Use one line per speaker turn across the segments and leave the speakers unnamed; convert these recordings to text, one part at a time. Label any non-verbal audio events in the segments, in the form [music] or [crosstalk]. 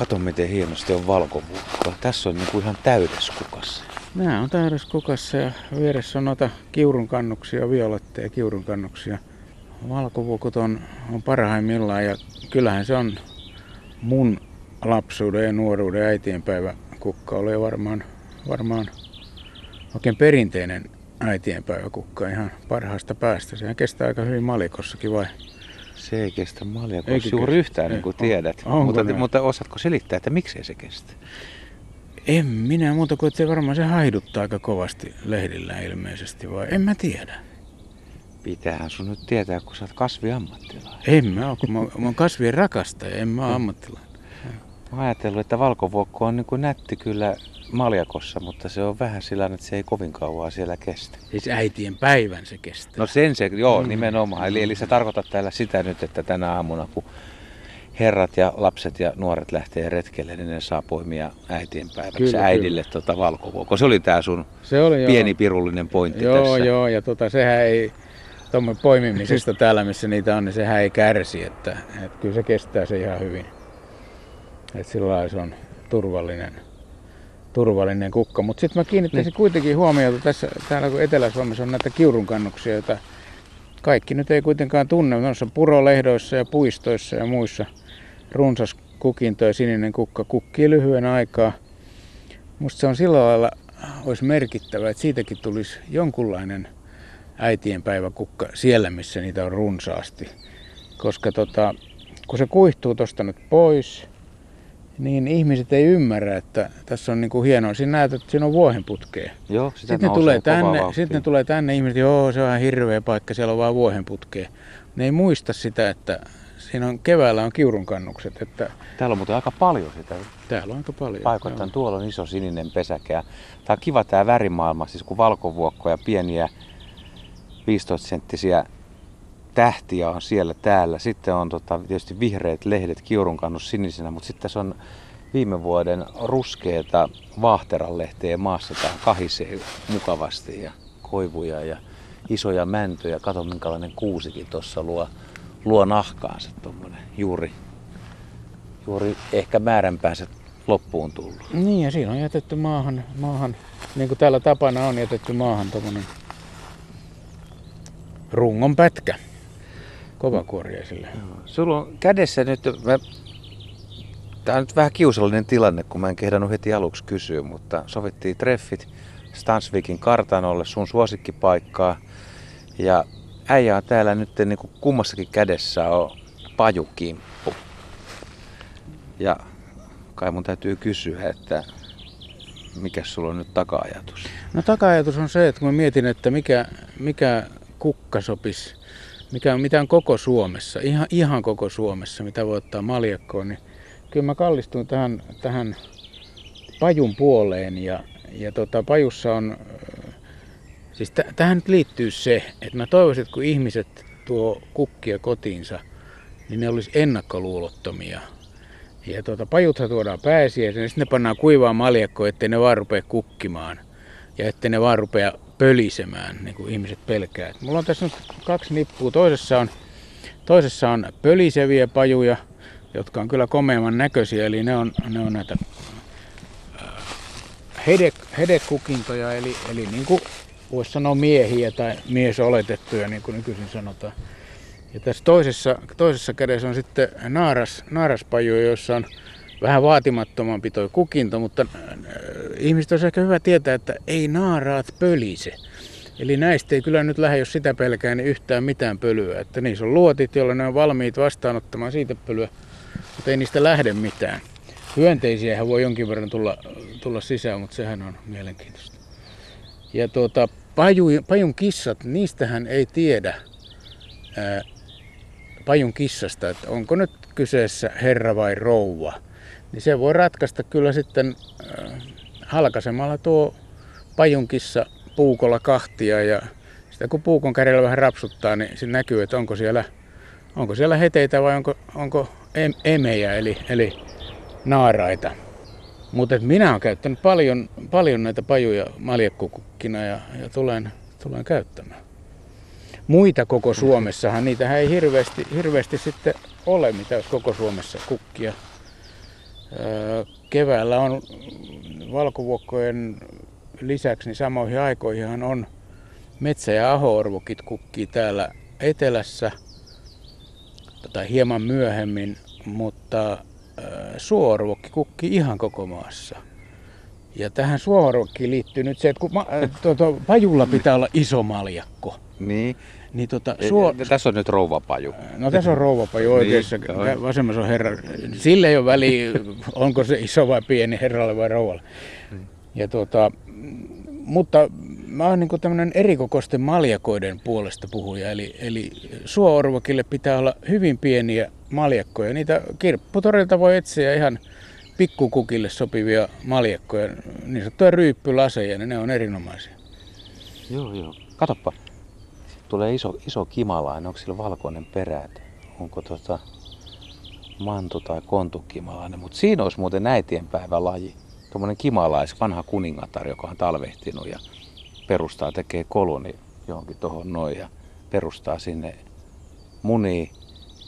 Kato miten hienosti on valkovuokko. Tässä on niinku ihan täydes kukassa.
Nämä on täydessä kukassa ja vieressä on noita kiurun kannuksia, violetteja kiurun kannuksia. Valkovuokot on, on parhaimmillaan ja kyllähän se on mun lapsuuden ja nuoruuden äitienpäivä kukka oli varmaan, varmaan oikein perinteinen äitienpäiväkukka ihan parhaasta päästä. Sehän kestää aika hyvin malikossakin vai?
Se ei kestä maljakossa juuri yhtään, niin kuin
on-
tiedät.
onko
mutta,
näin?
mutta osaatko selittää, että miksei se kestä?
En minä muuta kuin, että se varmaan se haiduttaa aika kovasti lehdillä ilmeisesti vai? En mä tiedä.
Pitäähän sun nyt tietää, kun sä oot kasviammattilainen.
En mä oo, kun mä, mä oon kasvien rakastaja, en mä oo ammattilainen.
Mä oon ajatellut, että valkovuokko on niin kuin nätti kyllä maljakossa, mutta se on vähän sillä että se ei kovin kauaa siellä kestä.
Siis äitien päivän se kestää.
No sen se, joo,
Mm.
nimenomaan. Eli, eli sä tarkoitat täällä sitä nyt, että tänä aamuna, kun herrat ja lapset ja nuoret lähtee retkelle, niin ne saa poimia äitienpäiväksi
Kyllä,
äidille tota valkovuokko. Se oli tää sun
se oli
pieni pirullinen pointti
Joo,
tässä.
joo, ja tota, sehän ei, tuommoinen poimimisesta [laughs] täällä, missä niitä on, niin sehän ei kärsi, että, että kyllä se kestää se ihan hyvin. Että sillä se on turvallinen, turvallinen kukka. Mutta sitten mä kiinnittäisin kuitenkin huomiota tässä, täällä kun Etelä-Suomessa on näitä kiurunkannuksia, joita kaikki nyt ei kuitenkaan tunne. Noissa purolehdoissa ja puistoissa ja muissa runsas kukinto ja sininen kukka kukkii lyhyen aikaa. Musta se on sillä lailla olisi merkittävä, että siitäkin tulisi jonkunlainen äitienpäiväkukka siellä, missä niitä on runsaasti. Koska tota, kun se kuihtuu tuosta nyt pois, niin ihmiset ei ymmärrä, että tässä on niinku hienoa. Siinä näet, että siinä on vuohenputkea.
Joo, sitä
Sitten ne, tulee tänne, sitten ne tulee tänne, ihmiset, joo se on ihan hirveä paikka, siellä on vaan vuohenputkea. Ne ei muista sitä, että siinä on keväällä on kiurunkannukset, että
Täällä on muuten aika paljon sitä
täällä on aika paljon.
paikoittain. Tuolla on iso sininen pesäkä. ja Tää on kiva tää värimaailma, siis kun valkovuokko ja pieniä 15-senttisiä tähtiä on siellä täällä. Sitten on tota, tietysti vihreät lehdet kiurunkannus sinisenä, mutta sitten tässä on viime vuoden ruskeita vaahteranlehteä maassa. Tää kahisee mukavasti ja koivuja ja isoja mäntyjä. Kato minkälainen kuusikin tuossa luo, luo nahkaansa tuommoinen juuri, juuri ehkä määränpäänsä loppuun tullut.
Niin ja siinä on jätetty maahan, maahan niin kuin täällä tapana on jätetty maahan tuommoinen rungon pätkä kovakuoriaisille.
Sulla on kädessä nyt, mä... Tämä on nyt vähän kiusallinen tilanne, kun mä en kehdannut heti aluksi kysyä, mutta sovittiin treffit Stansvikin kartanolle, sun suosikkipaikkaa. Ja äijä on täällä nyt niin kuin kummassakin kädessä on pajukimppu. Ja kai mun täytyy kysyä, että mikä sulla on nyt taka-ajatus?
No taka-ajatus on se, että kun mä mietin, että mikä, mikä kukka sopisi, mikä mitä on koko Suomessa, ihan, ihan koko Suomessa, mitä voi ottaa maljakkoon, niin kyllä mä kallistuin tähän, tähän pajun puoleen ja, ja tota, pajussa on, äh, siis t- tähän nyt liittyy se, että mä toivoisin, että kun ihmiset tuo kukkia kotiinsa, niin ne olisi ennakkoluulottomia. Ja tuota, pajuthan tuodaan pääsiäisenä, sitten ne pannaan kuivaa maljakkoon, ettei ne vaan rupea kukkimaan. Ja ettei ne vaan rupea pölisemään, niin kuin ihmiset pelkää. Mulla on tässä nyt kaksi nippua. Toisessa on, toisessa on pöliseviä pajuja, jotka on kyllä komeamman näköisiä. Eli ne on, ne on näitä äh, hede, hedekukintoja, eli, eli niin kuin voisi sanoa miehiä tai miesoletettuja, niin kuin nykyisin sanotaan. Ja tässä toisessa, toisessa kädessä on sitten naaras, naaraspajuja, joissa on vähän vaatimattomampi toi kukinto, mutta äh, ihmiset olisi ehkä hyvä tietää, että ei naaraat pölise. Eli näistä ei kyllä nyt lähde, jos sitä pelkää, niin yhtään mitään pölyä. Että niissä on luotit, joilla ne on valmiit vastaanottamaan siitä pölyä, mutta ei niistä lähde mitään. Hyönteisiähän voi jonkin verran tulla, tulla sisään, mutta sehän on mielenkiintoista. Ja tuota, paju, pajun kissat, niistähän ei tiedä ää, pajun kissasta, että onko nyt kyseessä herra vai rouva. Niin se voi ratkaista kyllä sitten ää, halkaisemalla tuo pajun kissa puukolla kahtia ja sitä kun puukon kärjellä vähän rapsuttaa, niin se näkyy, että onko siellä, onko siellä heteitä vai onko, onko em, emejä eli, eli naaraita. Mutta minä olen käyttänyt paljon, paljon näitä pajuja maljakkukukkina ja, ja tulen, tulen käyttämään. Muita koko Suomessahan, niitä ei hirveästi, hirveästi sitten ole, mitä koko Suomessa kukkia. Keväällä on valkovuokkojen lisäksi, niin samoihin aikoihin on metsä- ja ahoorvokit kukkii täällä etelässä tai hieman myöhemmin, mutta suorvokki kukkii ihan koko maassa. Ja tähän suorvokkiin liittyy nyt se, että kun ma- tuota, pajulla pitää olla iso maljakko.
Niin.
Niin tota,
suo... Tässä on nyt rouvapaju.
No tässä on rouvapaju oikeassa, niin, vasemmassa on herra. Sille ei ole väliä, onko se iso vai pieni herralle vai rouvalle. Hmm. Ja tuota, mutta mä oon niin tämmöinen erikokoisten maljakoiden puolesta puhuja, eli, eli suoorvokille pitää olla hyvin pieniä maljakkoja. Niitä kirpputorilta voi etsiä ihan pikkukukille sopivia maljakkoja, niin sanottuja ryyppylaseja, niin ne on erinomaisia.
Joo, joo. Katoppa. Tulee iso, iso kimalainen, onko sillä valkoinen perä? Onko tota mantu tai kontukimalainen? Mutta siinä olisi muuten äitienpäivä laji. Tuommoinen kimalais, vanha kuningatar, joka on talvehtinut ja perustaa, tekee koloni johonkin tuohon noin ja perustaa sinne munii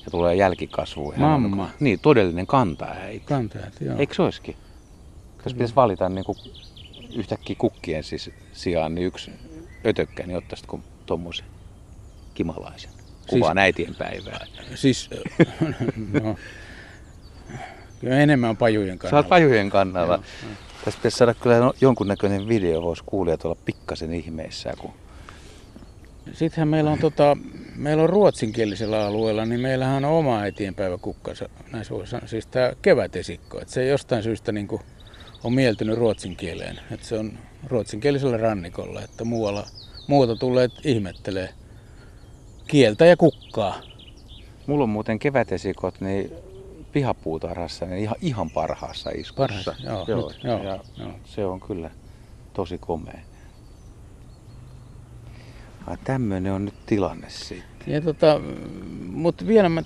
ja tulee jälkikasvu.
Mamma.
niin, todellinen kantaäiti.
Kantaäiti, joo.
Eikö se olisikin? Jos pitäisi valita niin kuin yhtäkkiä kukkien siis sijaan, niin yksi ötökkä, niin ottaisitko tuommoisen kimalaisen? Kuvaan siis, äitien päivää.
Siis, [laughs] no, kyllä enemmän pajujen kannalla.
Sä oot pajujen kannalla. Joo, joo. Tästä pitäisi saada kyllä jonkunnäköinen video, voisi kuulijat olla pikkasen ihmeissään. Kun...
Sittenhän meillä on, tota, meillä on ruotsinkielisellä alueella, niin meillähän on oma äitienpäivä kukkansa, näissä voisi sanoa, siis tämä kevätesikko. Että se jostain syystä niin kuin on mieltynyt ruotsin kieleen. Että se on ruotsinkielisellä rannikolla, että muualla, muuta tulee ihmettelee kieltä ja kukkaa.
Mulla on muuten kevätesikot, niin pihapuutarhassa niin ihan, ihan parhaassa iskussa.
Parhaassa, joo, joo, nyt, joo,
ja joo. Se on kyllä tosi komea. Ja tämmöinen on nyt tilanne sitten.
Ja tota, mutta vielä mä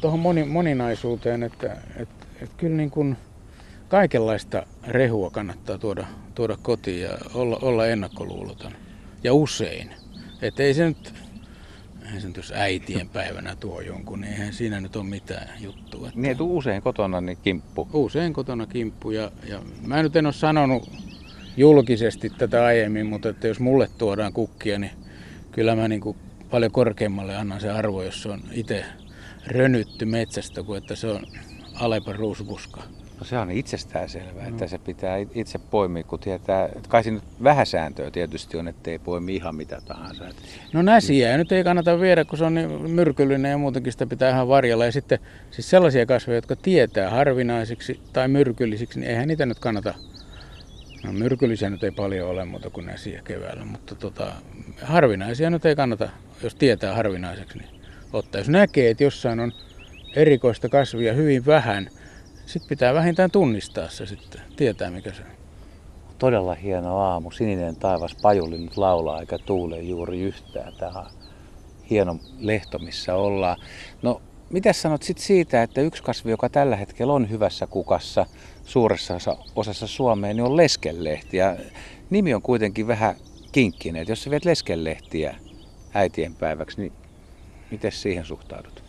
tuohon moni, moninaisuuteen, että et, et kyllä niin kuin kaikenlaista rehua kannattaa tuoda, tuoda kotiin ja olla, olla ennakkoluuloton. Ja usein. Että ei se nyt eihän se nyt jos äitien päivänä tuo jonkun, niin eihän siinä nyt ole mitään juttua.
Että... Niin, usein kotona niin kimppu.
Usein kotona kimppu ja, ja mä nyt en ole sanonut julkisesti tätä aiemmin, mutta että jos mulle tuodaan kukkia, niin kyllä mä niin kuin paljon korkeammalle annan se arvo, jos se on itse rönytty metsästä, kuin että se on Alepa ruusbuska.
No se on itsestään selvää, no. että se pitää itse poimia, kun tietää, että kai siinä vähän sääntöä tietysti on, että ei poimi ihan mitä tahansa.
No näsiä ja nyt ei kannata viedä, kun se on niin myrkyllinen ja muutenkin sitä pitää ihan varjella. Ja sitten siis sellaisia kasveja, jotka tietää harvinaisiksi tai myrkyllisiksi, niin eihän niitä nyt kannata No myrkyllisiä nyt ei paljon ole muuta kuin näsiä keväällä, mutta tota, harvinaisia nyt ei kannata, jos tietää harvinaiseksi, niin ottaa. Jos näkee, että jossain on erikoista kasvia hyvin vähän, sitten pitää vähintään tunnistaa se sitten, tietää mikä se on.
Todella hieno aamu, sininen taivas, pajuli nyt laulaa eikä tuule juuri yhtään. Tämä on hieno lehto, missä ollaan. No, mitä sanot sit siitä, että yksi kasvi, joka tällä hetkellä on hyvässä kukassa suuressa osassa Suomea, niin on leskelehti. Ja nimi on kuitenkin vähän kinkkinen. Et jos sä viet leskelehtiä äitien päiväksi, niin miten siihen suhtaudut?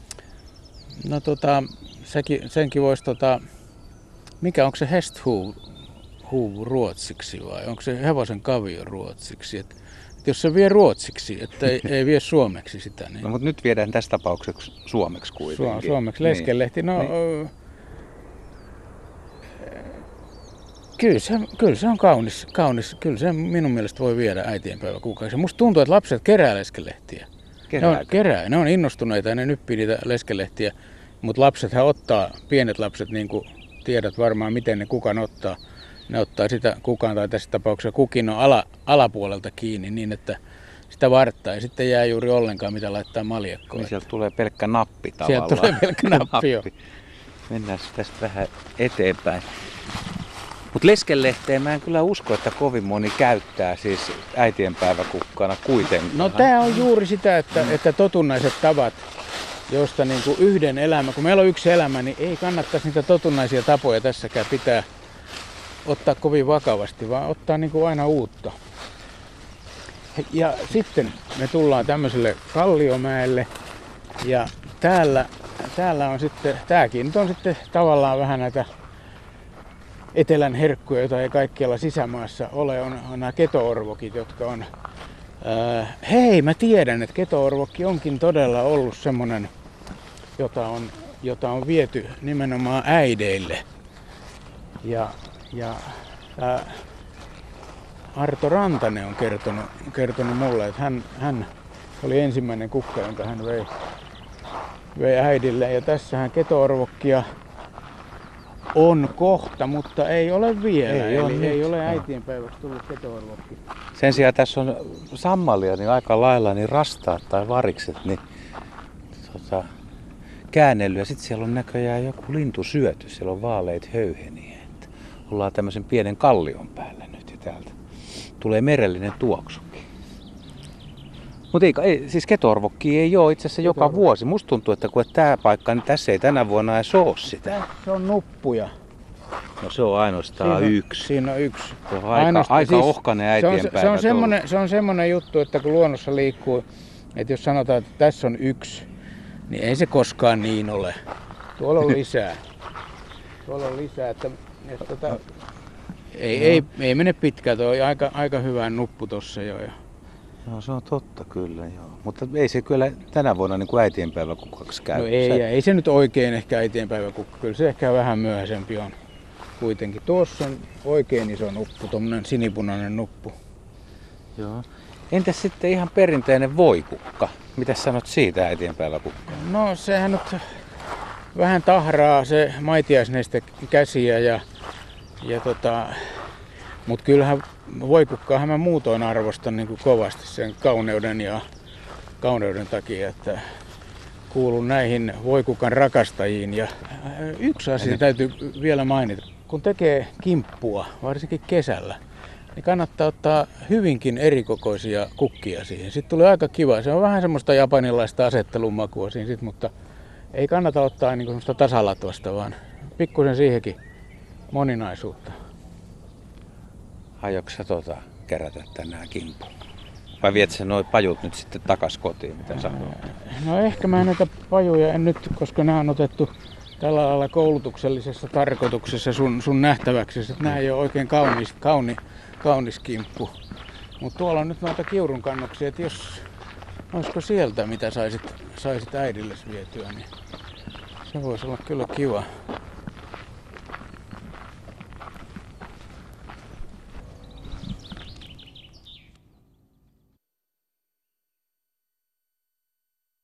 No tota, sekin, senkin voisi, tota, mikä onko se hesthuu ruotsiksi vai onko se hevosen kavio ruotsiksi? Et, et jos se vie ruotsiksi, että ei, ei vie suomeksi sitä. Niin...
No mutta nyt viedään tässä tapauksessa suomeksi kuitenkin.
Su- suomeksi, leskelehti. No, niin. Kyllä se, kyllä se on kaunis, kaunis. Kyllä se minun mielestä voi viedä äitienpäivä kuukausi. Musta tuntuu, että lapset kerää leskelehtiä. Ne on, kerää. Ne on innostuneita ja ne nyppii niitä leskelehtiä. Mutta lapsethan ottaa, pienet lapset, niin kuin tiedät varmaan miten ne kukan ottaa. Ne ottaa sitä kukan tai tässä tapauksessa kukin on ala, alapuolelta kiinni niin, että sitä varttaa ja sitten jää juuri ollenkaan mitä laittaa maljakkoon.
Niin sieltä tulee pelkkä nappi tavallaan.
Sieltä tulee pelkkä [laughs] nappi, nappi.
Mennään tästä vähän eteenpäin. Mutta leskelehteen mä en kyllä usko, että kovin moni käyttää siis äitienpäiväkukkana kuitenkaan.
No tämä on juuri sitä, että, että totunnaiset tavat josta niin kuin yhden elämä, kun meillä on yksi elämä, niin ei kannattaisi niitä totunnaisia tapoja tässäkään pitää ottaa kovin vakavasti, vaan ottaa niin kuin aina uutta. Ja sitten me tullaan tämmöiselle Kalliomäelle ja täällä, täällä on sitten, tääkin nyt on sitten tavallaan vähän näitä etelän herkkuja, joita ei kaikkialla sisämaassa ole, on, on nämä ketoorvokit, jotka on... Ää, hei, mä tiedän, että ketoorvokki onkin todella ollut semmoinen, jota on, jota on viety nimenomaan äideille. Ja, ja ää, Arto Rantanen on kertonut, kertonut mulle, että hän, hän oli ensimmäinen kukka, jonka hän vei, vei äidille. Ja tässähän ketoorvokkia on kohta, mutta ei ole vielä.
Ei
Eli
ole nyt,
ei ole äitienpäiväksi tullut ketoorvokki.
Sen sijaan tässä on sammalia niin aika lailla niin rastaat tai varikset niin tota, käännellyt. Ja sitten siellä on näköjään joku lintu syöty. Siellä on vaaleita höyheniä. Että ollaan tämmöisen pienen kallion päällä nyt ja täältä tulee merellinen tuoksukin. Mutta ei, ei, siis ketorvokki ei ole itse asiassa joka vuosi. Musta tuntuu, että kun tämä paikka, niin tässä ei tänä vuonna edes ole sitä.
Tässä on nuppuja.
No se on ainoastaan
Siinä-
yksi.
Siinä on yksi.
Se on aika,
Ainoastaan-
aika
siis
ohkainen
se on, se, on semmoinen, se on semmoinen juttu, että kun luonnossa liikkuu, että jos sanotaan, että tässä on yksi, niin ei se koskaan niin ole. Tuolla on lisää. [laughs] Tuolla on lisää, että, että tota, ei, ei, ei mene pitkään, tuo on aika, aika hyvä nuppu tossa jo. Ja.
Joo, se on totta kyllä, joo. Mutta ei se kyllä tänä vuonna niin kuin äitienpäivä kukaksi käy.
No ei,
se,
ei se nyt oikein ehkä äitienpäiväkukka, kyllä se ehkä vähän myöhäisempi on kuitenkin. Tuossa on oikein iso nuppu, tuommoinen sinipunainen nuppu.
Joo. Entäs sitten ihan perinteinen voikukka? Mitä sanot siitä äitienpäiväkukka?
No sehän nyt vähän tahraa se maitiaisneiste käsiä ja, ja tota, mutta kyllähän voikukkaahan mä muutoin arvostan niin kuin kovasti sen kauneuden ja kauneuden takia, että kuulun näihin voikukan rakastajiin. Ja äh, yksi asia täytyy vielä mainita. Kun tekee kimppua, varsinkin kesällä, niin kannattaa ottaa hyvinkin erikokoisia kukkia siihen. Sitten tulee aika kiva. Se on vähän semmoista japanilaista asettelun makua siinä sit, mutta ei kannata ottaa niin semmoista tasalatvasta, vaan pikkusen siihenkin moninaisuutta.
Aiotko sä tota kerätä tänään kimpun? Vai viet sä noi pajut nyt sitten takas kotiin, mitä sanoit?
No ehkä mä näitä pajuja en nyt, koska nämä on otettu tällä lailla koulutuksellisessa tarkoituksessa sun, sun nähtäväksi. Että nämä ei ole oikein kaunis, kauni, kaunis kimppu. Mutta tuolla on nyt noita kiurun kannoksia, että jos olisiko sieltä mitä saisit, saisit äidilles vietyä, niin se voisi olla kyllä kiva.